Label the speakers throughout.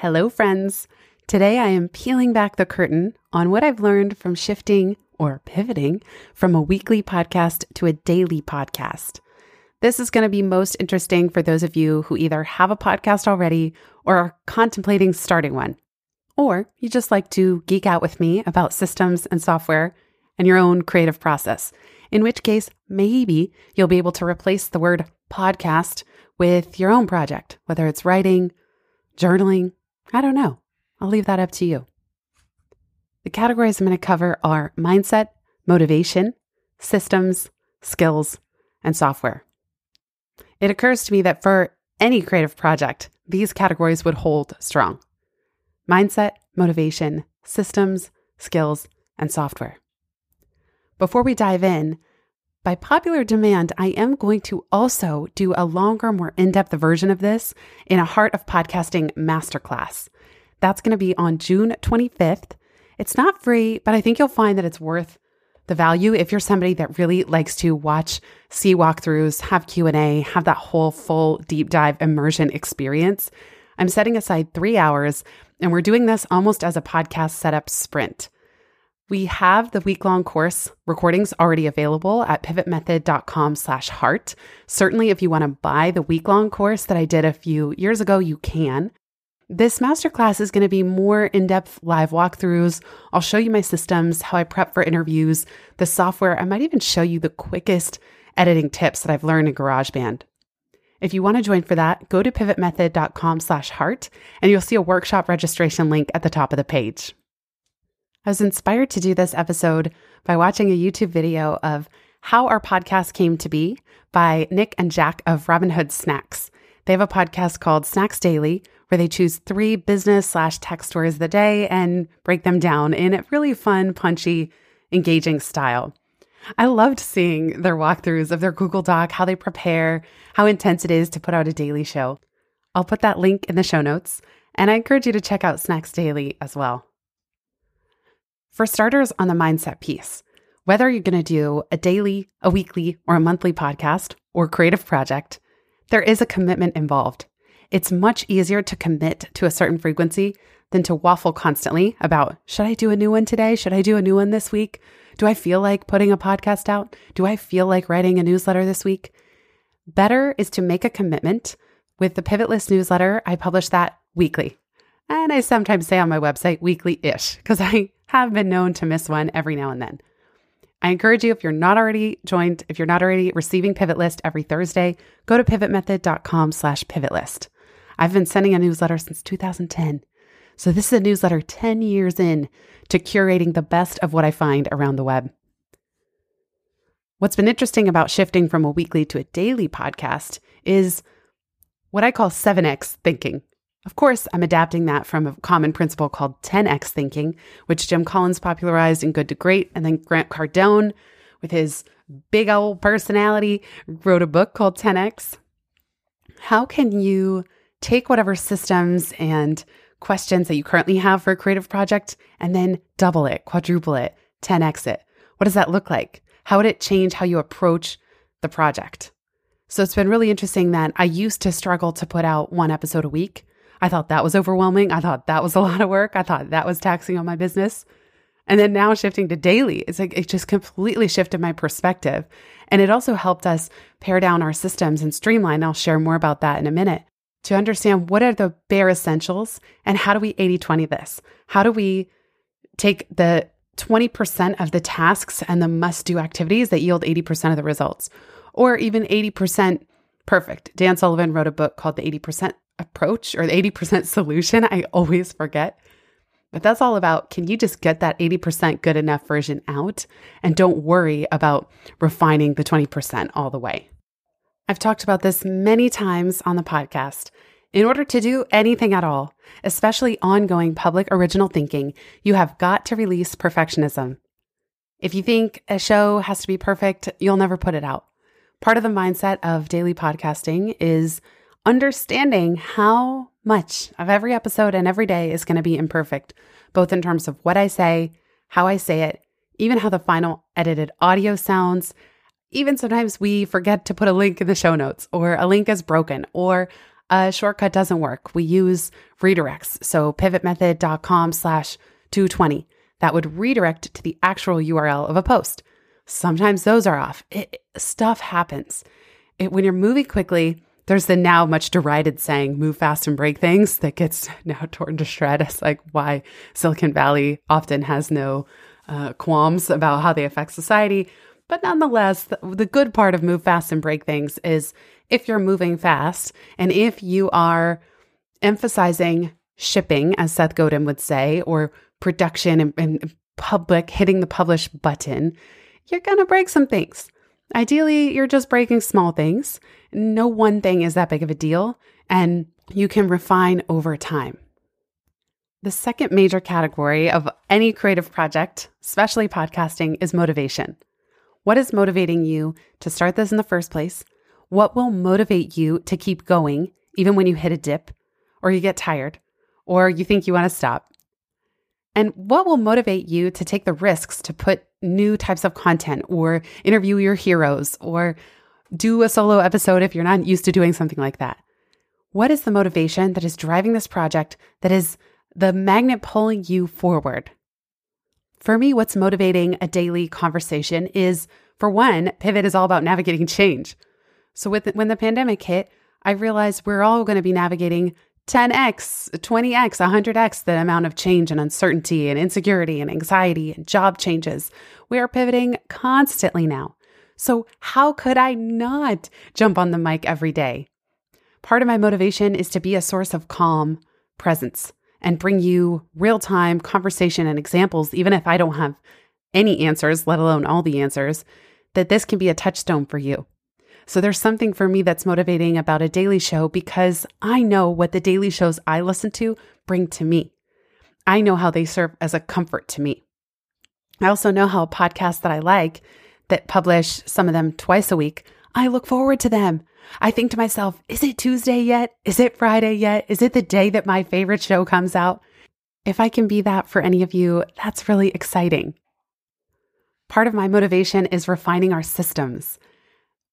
Speaker 1: Hello, friends. Today I am peeling back the curtain on what I've learned from shifting or pivoting from a weekly podcast to a daily podcast. This is going to be most interesting for those of you who either have a podcast already or are contemplating starting one, or you just like to geek out with me about systems and software and your own creative process, in which case, maybe you'll be able to replace the word podcast with your own project, whether it's writing, journaling, I don't know. I'll leave that up to you. The categories I'm going to cover are mindset, motivation, systems, skills, and software. It occurs to me that for any creative project, these categories would hold strong mindset, motivation, systems, skills, and software. Before we dive in, by popular demand, I am going to also do a longer, more in depth version of this in a Heart of Podcasting masterclass. That's going to be on June 25th. It's not free, but I think you'll find that it's worth the value if you're somebody that really likes to watch, see walkthroughs, have Q&A, have that whole full deep dive immersion experience. I'm setting aside 3 hours and we're doing this almost as a podcast setup sprint. We have the week-long course recordings already available at pivotmethod.com slash heart. Certainly, if you want to buy the week-long course that I did a few years ago, you can. This masterclass is going to be more in depth live walkthroughs. I'll show you my systems, how I prep for interviews, the software. I might even show you the quickest editing tips that I've learned in GarageBand. If you want to join for that, go to pivotmethod.com slash heart and you'll see a workshop registration link at the top of the page. I was inspired to do this episode by watching a YouTube video of How Our Podcast Came to Be by Nick and Jack of Robinhood Snacks. They have a podcast called Snacks Daily where they choose three business slash tech stories of the day and break them down in a really fun, punchy, engaging style. I loved seeing their walkthroughs of their Google Doc, how they prepare, how intense it is to put out a daily show. I'll put that link in the show notes, and I encourage you to check out Snacks Daily as well. For starters, on the mindset piece, whether you're going to do a daily, a weekly, or a monthly podcast or creative project, there is a commitment involved. It's much easier to commit to a certain frequency than to waffle constantly about should I do a new one today? Should I do a new one this week? Do I feel like putting a podcast out? Do I feel like writing a newsletter this week? Better is to make a commitment. With the Pivot List newsletter, I publish that weekly. And I sometimes say on my website weekly ish because I have been known to miss one every now and then. I encourage you, if you're not already joined, if you're not already receiving Pivot List every Thursday, go to pivotmethod.com slash pivotlist. I've been sending a newsletter since 2010. So this is a newsletter 10 years in to curating the best of what I find around the web. What's been interesting about shifting from a weekly to a daily podcast is what I call 7x thinking. Of course, I'm adapting that from a common principle called 10x thinking, which Jim Collins popularized in Good to Great, and then Grant Cardone, with his big old personality, wrote a book called 10x. How can you take whatever systems and questions that you currently have for a creative project and then double it, quadruple it, 10x it. What does that look like? How would it change how you approach the project? So it's been really interesting that I used to struggle to put out one episode a week. I thought that was overwhelming. I thought that was a lot of work. I thought that was taxing on my business. And then now shifting to daily, it's like it just completely shifted my perspective. And it also helped us pare down our systems and streamline. I'll share more about that in a minute to understand what are the bare essentials and how do we 80 20 this? How do we take the 20% of the tasks and the must do activities that yield 80% of the results, or even 80% perfect? Dan Sullivan wrote a book called The 80% Approach or the 80% Solution. I always forget. But that's all about can you just get that 80% good enough version out and don't worry about refining the 20% all the way? I've talked about this many times on the podcast. In order to do anything at all, especially ongoing public original thinking, you have got to release perfectionism. If you think a show has to be perfect, you'll never put it out. Part of the mindset of daily podcasting is understanding how much of every episode and every day is going to be imperfect, both in terms of what I say, how I say it, even how the final edited audio sounds. Even sometimes we forget to put a link in the show notes, or a link is broken, or a shortcut doesn't work. We use redirects. So pivotmethod.com slash 220. That would redirect to the actual URL of a post. Sometimes those are off. It, stuff happens. It, when you're moving quickly, there's the now much derided saying, move fast and break things, that gets now torn to shreds. like why Silicon Valley often has no uh, qualms about how they affect society. But nonetheless, the, the good part of move fast and break things is if you're moving fast and if you are emphasizing shipping, as Seth Godin would say, or production and, and public, hitting the publish button, you're going to break some things. Ideally, you're just breaking small things. No one thing is that big of a deal, and you can refine over time. The second major category of any creative project, especially podcasting, is motivation. What is motivating you to start this in the first place? What will motivate you to keep going even when you hit a dip or you get tired or you think you want to stop? And what will motivate you to take the risks to put new types of content or interview your heroes or do a solo episode if you're not used to doing something like that? What is the motivation that is driving this project that is the magnet pulling you forward? For me, what's motivating a daily conversation is for one, Pivot is all about navigating change. So with when the pandemic hit, I realized we're all going to be navigating 10x, 20x, 100x the amount of change and uncertainty and insecurity and anxiety and job changes. We are pivoting constantly now. So, how could I not jump on the mic every day? Part of my motivation is to be a source of calm presence and bring you real time conversation and examples, even if I don't have any answers, let alone all the answers, that this can be a touchstone for you. So there's something for me that's motivating about a daily show because I know what the daily shows I listen to bring to me. I know how they serve as a comfort to me. I also know how a podcast that I like that publish some of them twice a week, I look forward to them. I think to myself, is it Tuesday yet? Is it Friday yet? Is it the day that my favorite show comes out? If I can be that for any of you, that's really exciting. Part of my motivation is refining our systems.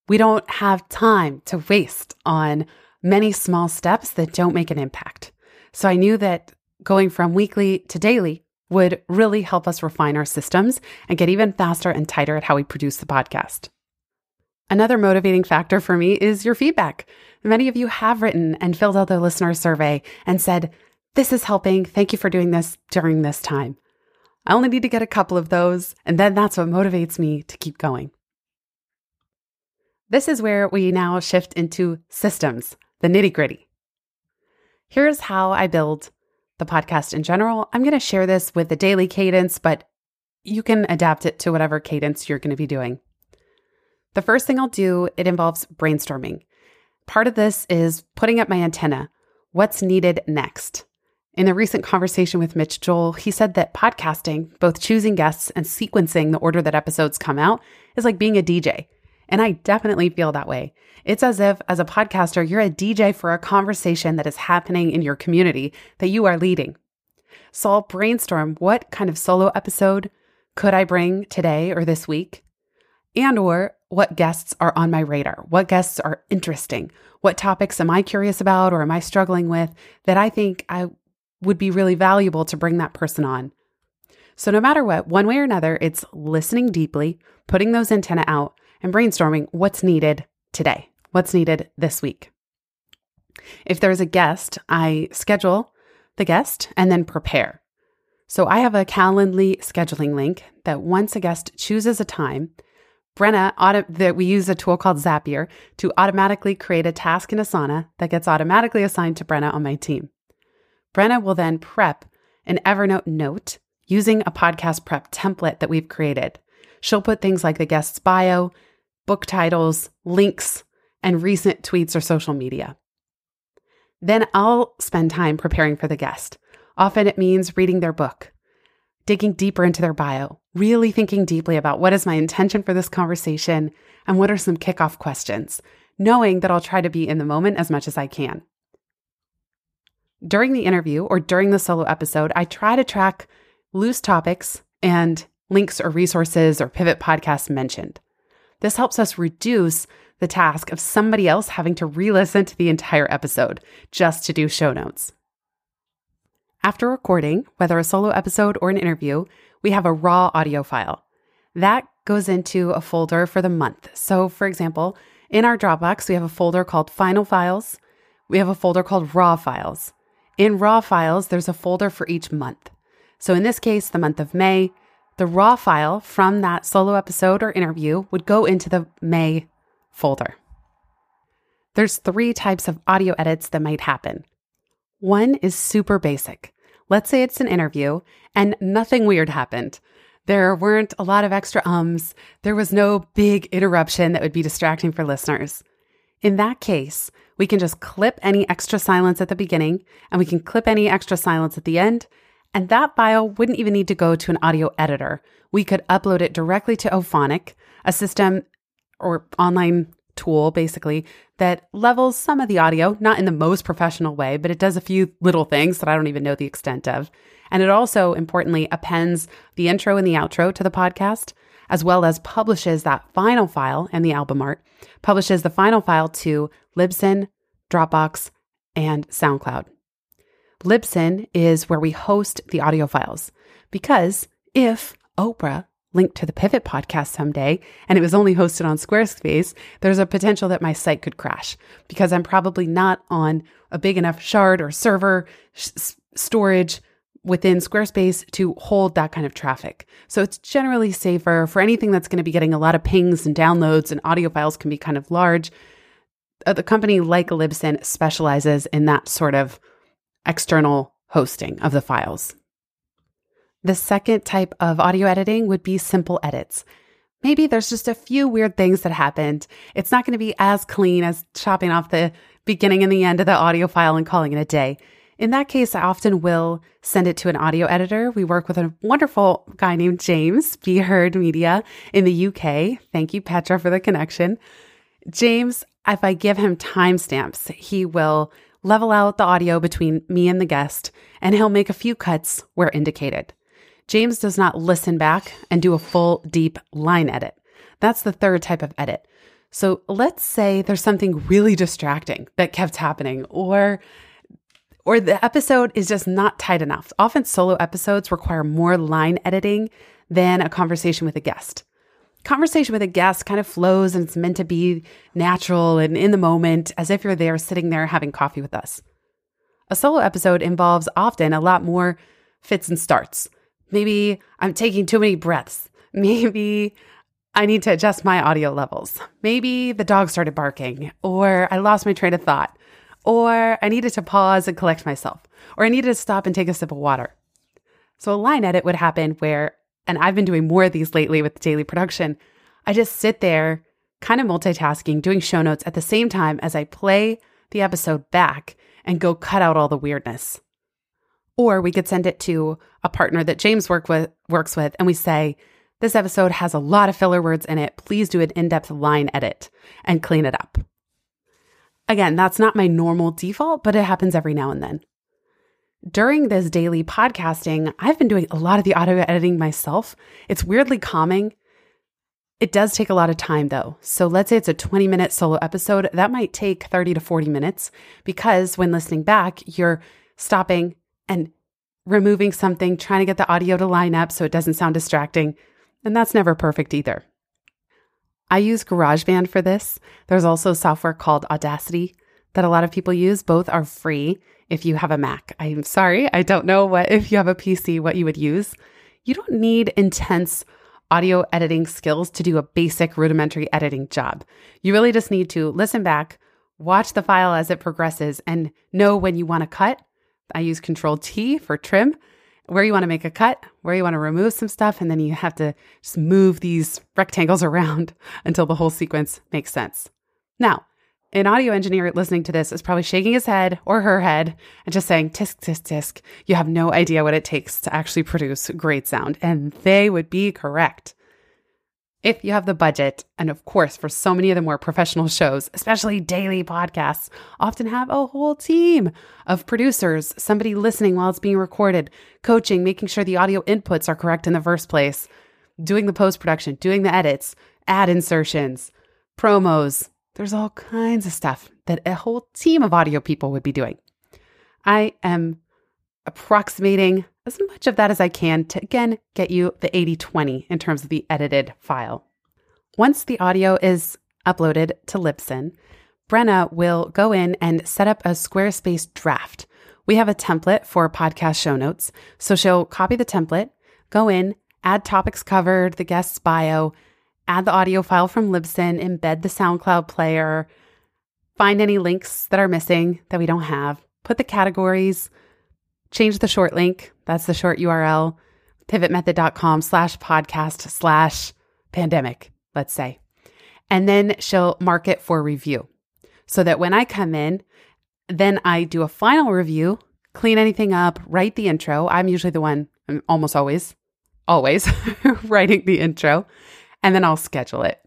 Speaker 1: We don't have time to waste on many small steps that don't make an impact. So I knew that going from weekly to daily would really help us refine our systems and get even faster and tighter at how we produce the podcast. Another motivating factor for me is your feedback. Many of you have written and filled out the listener survey and said, This is helping. Thank you for doing this during this time. I only need to get a couple of those, and then that's what motivates me to keep going. This is where we now shift into systems, the nitty gritty. Here's how I build the podcast in general. I'm going to share this with the daily cadence, but you can adapt it to whatever cadence you're going to be doing. The first thing I'll do, it involves brainstorming. Part of this is putting up my antenna. What's needed next? In a recent conversation with Mitch Joel, he said that podcasting, both choosing guests and sequencing the order that episodes come out, is like being a DJ. And I definitely feel that way. It's as if, as a podcaster, you're a DJ for a conversation that is happening in your community that you are leading. So I'll brainstorm what kind of solo episode could I bring today or this week? And or what guests are on my radar? What guests are interesting? What topics am I curious about or am I struggling with that I think I would be really valuable to bring that person on? So no matter what, one way or another, it's listening deeply, putting those antenna out, and brainstorming what's needed today, what's needed this week. If there's a guest, I schedule the guest and then prepare. So I have a Calendly scheduling link that once a guest chooses a time, Brenna, auto, that we use a tool called Zapier to automatically create a task in Asana that gets automatically assigned to Brenna on my team. Brenna will then prep an Evernote note using a podcast prep template that we've created. She'll put things like the guest's bio, book titles, links, and recent tweets or social media. Then I'll spend time preparing for the guest. Often it means reading their book, digging deeper into their bio, really thinking deeply about what is my intention for this conversation and what are some kickoff questions, knowing that I'll try to be in the moment as much as I can. During the interview or during the solo episode, I try to track loose topics and links or resources or pivot podcasts mentioned. This helps us reduce the task of somebody else having to re listen to the entire episode just to do show notes. After recording, whether a solo episode or an interview, we have a raw audio file. That goes into a folder for the month. So, for example, in our Dropbox, we have a folder called Final Files. We have a folder called Raw Files. In Raw Files, there's a folder for each month. So, in this case, the month of May, the raw file from that solo episode or interview would go into the May folder. There's three types of audio edits that might happen. One is super basic. Let's say it's an interview and nothing weird happened. There weren't a lot of extra ums. There was no big interruption that would be distracting for listeners. In that case, we can just clip any extra silence at the beginning and we can clip any extra silence at the end. And that file wouldn't even need to go to an audio editor. We could upload it directly to Auphonic, a system or online tool basically that levels some of the audio, not in the most professional way, but it does a few little things that I don't even know the extent of. And it also importantly appends the intro and the outro to the podcast, as well as publishes that final file and the album art, publishes the final file to Libsyn, Dropbox, and SoundCloud. Libsyn is where we host the audio files because if Oprah linked to the Pivot podcast someday and it was only hosted on Squarespace, there's a potential that my site could crash because I'm probably not on a big enough shard or server storage within Squarespace to hold that kind of traffic. So it's generally safer for anything that's going to be getting a lot of pings and downloads and audio files can be kind of large. Uh, the company like Libsyn specializes in that sort of external hosting of the files. The second type of audio editing would be simple edits. Maybe there's just a few weird things that happened. It's not going to be as clean as chopping off the beginning and the end of the audio file and calling it a day. In that case, I often will send it to an audio editor. We work with a wonderful guy named James, Be Heard Media in the UK. Thank you, Petra, for the connection. James, if I give him timestamps, he will level out the audio between me and the guest, and he'll make a few cuts where indicated. James does not listen back and do a full deep line edit. That's the third type of edit. So let's say there's something really distracting that kept happening or or the episode is just not tight enough. Often solo episodes require more line editing than a conversation with a guest. Conversation with a guest kind of flows and it's meant to be natural and in the moment as if you're there sitting there having coffee with us. A solo episode involves often a lot more fits and starts. Maybe I'm taking too many breaths. Maybe I need to adjust my audio levels. Maybe the dog started barking, or I lost my train of thought, or I needed to pause and collect myself, or I needed to stop and take a sip of water. So a line edit would happen where, and I've been doing more of these lately with daily production, I just sit there, kind of multitasking, doing show notes at the same time as I play the episode back and go cut out all the weirdness. Or we could send it to a partner that James work with, works with, and we say, This episode has a lot of filler words in it. Please do an in depth line edit and clean it up. Again, that's not my normal default, but it happens every now and then. During this daily podcasting, I've been doing a lot of the audio editing myself. It's weirdly calming. It does take a lot of time though. So let's say it's a 20 minute solo episode. That might take 30 to 40 minutes because when listening back, you're stopping, and removing something, trying to get the audio to line up so it doesn't sound distracting. And that's never perfect either. I use GarageBand for this. There's also software called Audacity that a lot of people use. Both are free if you have a Mac. I'm sorry, I don't know what if you have a PC what you would use. You don't need intense audio editing skills to do a basic rudimentary editing job. You really just need to listen back, watch the file as it progresses and know when you want to cut I use Control T for trim, where you want to make a cut, where you want to remove some stuff, and then you have to just move these rectangles around until the whole sequence makes sense. Now, an audio engineer listening to this is probably shaking his head or her head and just saying, tisk, tisk, tisk. You have no idea what it takes to actually produce great sound. And they would be correct. If you have the budget, and of course, for so many of the more professional shows, especially daily podcasts, often have a whole team of producers, somebody listening while it's being recorded, coaching, making sure the audio inputs are correct in the first place, doing the post production, doing the edits, ad insertions, promos. There's all kinds of stuff that a whole team of audio people would be doing. I am approximating as much of that as I can to again get you the 80 20 in terms of the edited file. Once the audio is uploaded to Libsyn, Brenna will go in and set up a Squarespace draft. We have a template for podcast show notes. So she'll copy the template, go in, add topics covered, the guest's bio, add the audio file from Libsyn, embed the SoundCloud player, find any links that are missing that we don't have, put the categories, change the short link. That's the short URL, pivotmethod.com slash podcast slash pandemic, let's say. And then she'll mark it for review so that when I come in, then I do a final review, clean anything up, write the intro. I'm usually the one, I'm almost always, always writing the intro, and then I'll schedule it.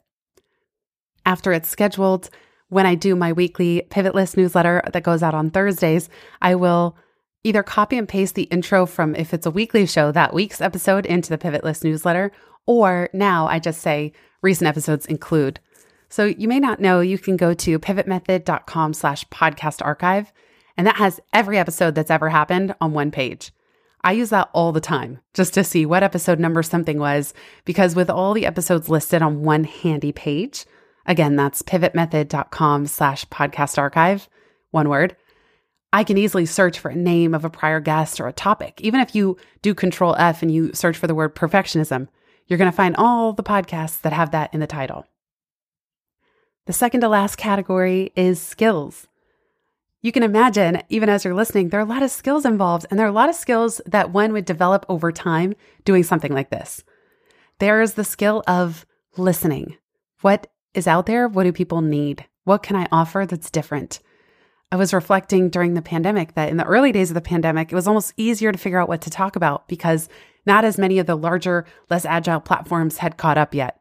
Speaker 1: After it's scheduled, when I do my weekly pivot list newsletter that goes out on Thursdays, I will either copy and paste the intro from if it's a weekly show, that week's episode into the Pivot List newsletter, or now I just say recent episodes include. So you may not know, you can go to pivotmethod.com slash podcast archive, and that has every episode that's ever happened on one page. I use that all the time just to see what episode number something was, because with all the episodes listed on one handy page, again, that's pivotmethod.com slash podcast archive, one word I can easily search for a name of a prior guest or a topic. Even if you do control F and you search for the word perfectionism, you're going to find all the podcasts that have that in the title. The second to last category is skills. You can imagine, even as you're listening, there are a lot of skills involved, and there are a lot of skills that one would develop over time doing something like this. There is the skill of listening. What is out there? What do people need? What can I offer that's different? I was reflecting during the pandemic that in the early days of the pandemic, it was almost easier to figure out what to talk about because not as many of the larger, less agile platforms had caught up yet.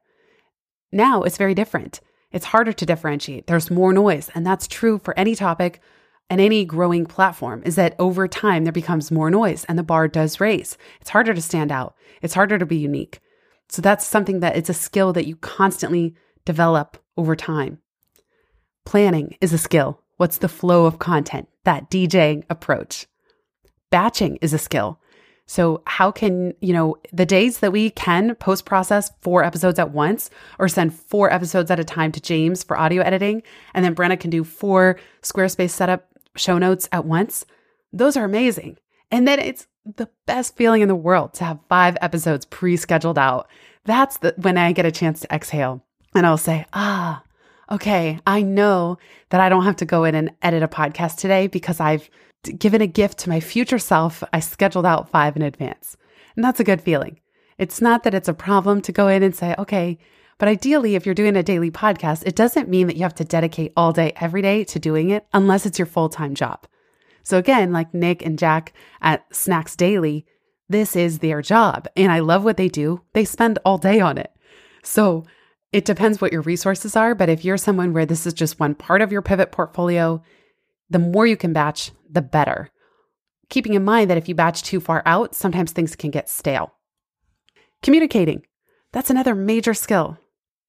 Speaker 1: Now it's very different. It's harder to differentiate. There's more noise. And that's true for any topic and any growing platform is that over time there becomes more noise and the bar does raise. It's harder to stand out. It's harder to be unique. So that's something that it's a skill that you constantly develop over time. Planning is a skill. What's the flow of content? That DJing approach. Batching is a skill. So, how can, you know, the days that we can post process four episodes at once or send four episodes at a time to James for audio editing, and then Brenna can do four Squarespace setup show notes at once, those are amazing. And then it's the best feeling in the world to have five episodes pre scheduled out. That's the, when I get a chance to exhale and I'll say, ah, okay, I know that I don't have to go in and edit a podcast today because I've given a gift to my future self. I scheduled out five in advance. And that's a good feeling. It's not that it's a problem to go in and say, okay, but ideally, if you're doing a daily podcast, it doesn't mean that you have to dedicate all day, every day to doing it unless it's your full time job. So, again, like Nick and Jack at Snacks Daily, this is their job. And I love what they do. They spend all day on it. So, it depends what your resources are, but if you're someone where this is just one part of your pivot portfolio, the more you can batch, the better. Keeping in mind that if you batch too far out, sometimes things can get stale. Communicating. That's another major skill.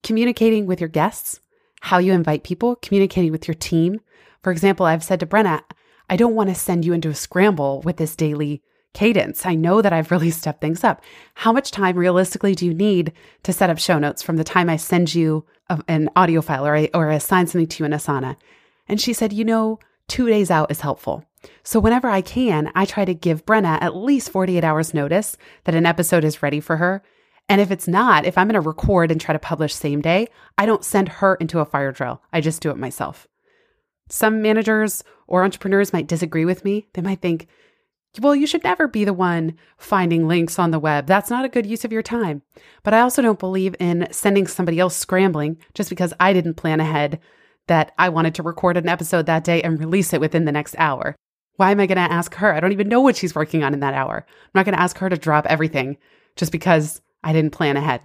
Speaker 1: Communicating with your guests, how you invite people, communicating with your team. For example, I've said to Brenna, I don't want to send you into a scramble with this daily cadence. I know that I've really stepped things up. How much time realistically do you need to set up show notes from the time I send you a, an audio file or, I, or assign something to you in Asana? And she said, you know, two days out is helpful. So whenever I can, I try to give Brenna at least 48 hours notice that an episode is ready for her. And if it's not, if I'm going to record and try to publish same day, I don't send her into a fire drill. I just do it myself. Some managers or entrepreneurs might disagree with me. They might think, well, you should never be the one finding links on the web. That's not a good use of your time. But I also don't believe in sending somebody else scrambling just because I didn't plan ahead that I wanted to record an episode that day and release it within the next hour. Why am I going to ask her? I don't even know what she's working on in that hour. I'm not going to ask her to drop everything just because I didn't plan ahead.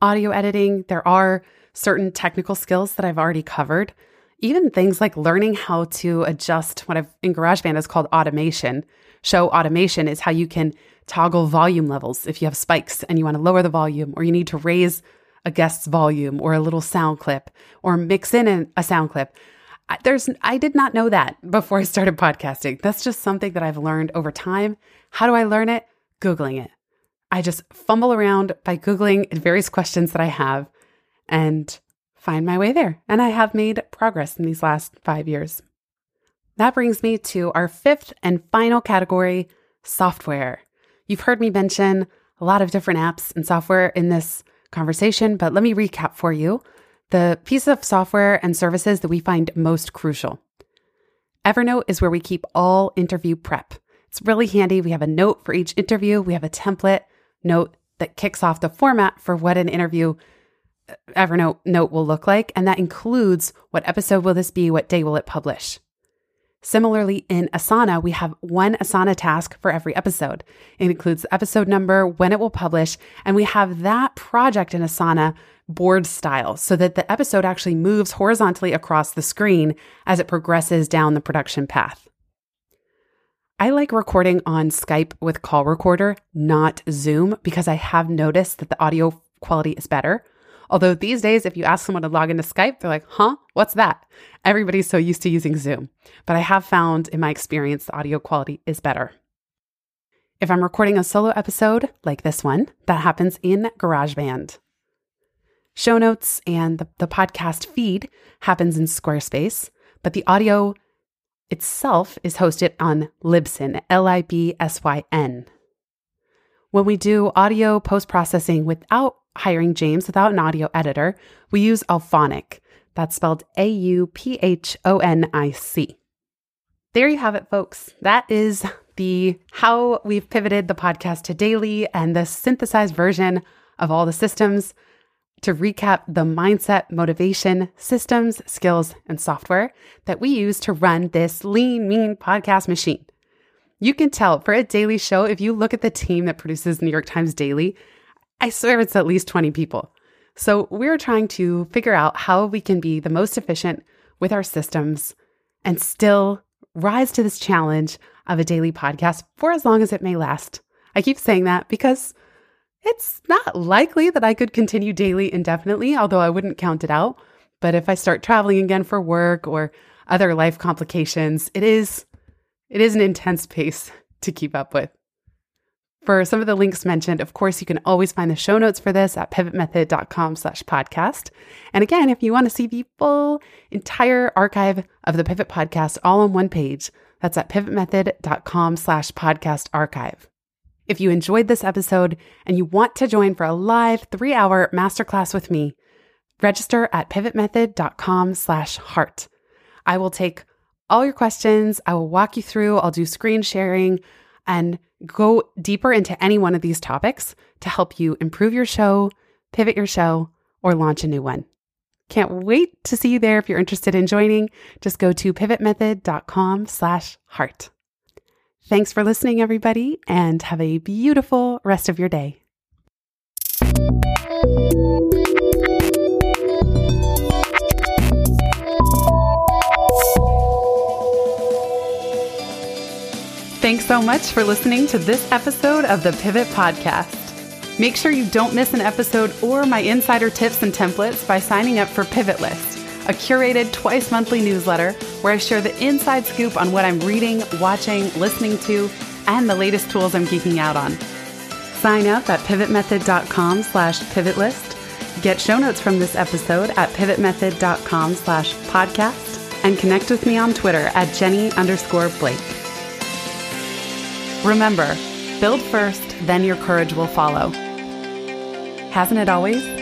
Speaker 1: Audio editing, there are certain technical skills that I've already covered. Even things like learning how to adjust what I've in GarageBand is called automation. Show automation is how you can toggle volume levels if you have spikes and you want to lower the volume or you need to raise a guest's volume or a little sound clip or mix in a sound clip there's I did not know that before I started podcasting. That's just something that I've learned over time. How do I learn it? Googling it. I just fumble around by googling various questions that I have and find my way there. And I have made progress in these last 5 years. That brings me to our fifth and final category, software. You've heard me mention a lot of different apps and software in this conversation, but let me recap for you the piece of software and services that we find most crucial. Evernote is where we keep all interview prep. It's really handy. We have a note for each interview, we have a template note that kicks off the format for what an interview uh, Evernote note will look like. And that includes what episode will this be? What day will it publish? Similarly, in Asana, we have one Asana task for every episode. It includes the episode number, when it will publish, and we have that project in Asana board style so that the episode actually moves horizontally across the screen as it progresses down the production path. I like recording on Skype with Call Recorder, not Zoom, because I have noticed that the audio quality is better. Although these days, if you ask someone to log into Skype, they're like, huh, what's that? Everybody's so used to using Zoom. But I have found in my experience, the audio quality is better. If I'm recording a solo episode like this one, that happens in GarageBand. Show notes and the, the podcast feed happens in Squarespace, but the audio itself is hosted on Libsyn, L I B S Y N. When we do audio post processing without hiring James, without an audio editor, we use Auphonic. That's spelled A U P H O N I C. There you have it, folks. That is the how we've pivoted the podcast to daily and the synthesized version of all the systems to recap the mindset, motivation, systems, skills, and software that we use to run this lean, mean podcast machine. You can tell for a daily show, if you look at the team that produces New York Times Daily, I swear it's at least 20 people. So we're trying to figure out how we can be the most efficient with our systems and still rise to this challenge of a daily podcast for as long as it may last. I keep saying that because it's not likely that I could continue daily indefinitely, although I wouldn't count it out. But if I start traveling again for work or other life complications, it is it is an intense pace to keep up with. For some of the links mentioned, of course, you can always find the show notes for this at pivotmethod.com slash podcast. And again, if you want to see the full entire archive of the Pivot podcast all on one page, that's at pivotmethod.com slash podcast archive. If you enjoyed this episode and you want to join for a live three hour masterclass with me, register at pivotmethod.com slash heart. I will take all your questions. I will walk you through. I'll do screen sharing and go deeper into any one of these topics to help you improve your show, pivot your show, or launch a new one. Can't wait to see you there if you're interested in joining. Just go to pivotmethod.com slash heart. Thanks for listening, everybody, and have a beautiful rest of your day. Thanks so much for listening to this episode of the Pivot Podcast. Make sure you don't miss an episode or my insider tips and templates by signing up for Pivot List a curated twice monthly newsletter where I share the inside scoop on what I'm reading, watching, listening to, and the latest tools I'm geeking out on. Sign up at pivotmethod.com slash pivotlist. Get show notes from this episode at pivotmethod.com slash podcast and connect with me on Twitter at Jenny underscore Blake. Remember, build first, then your courage will follow. Hasn't it always?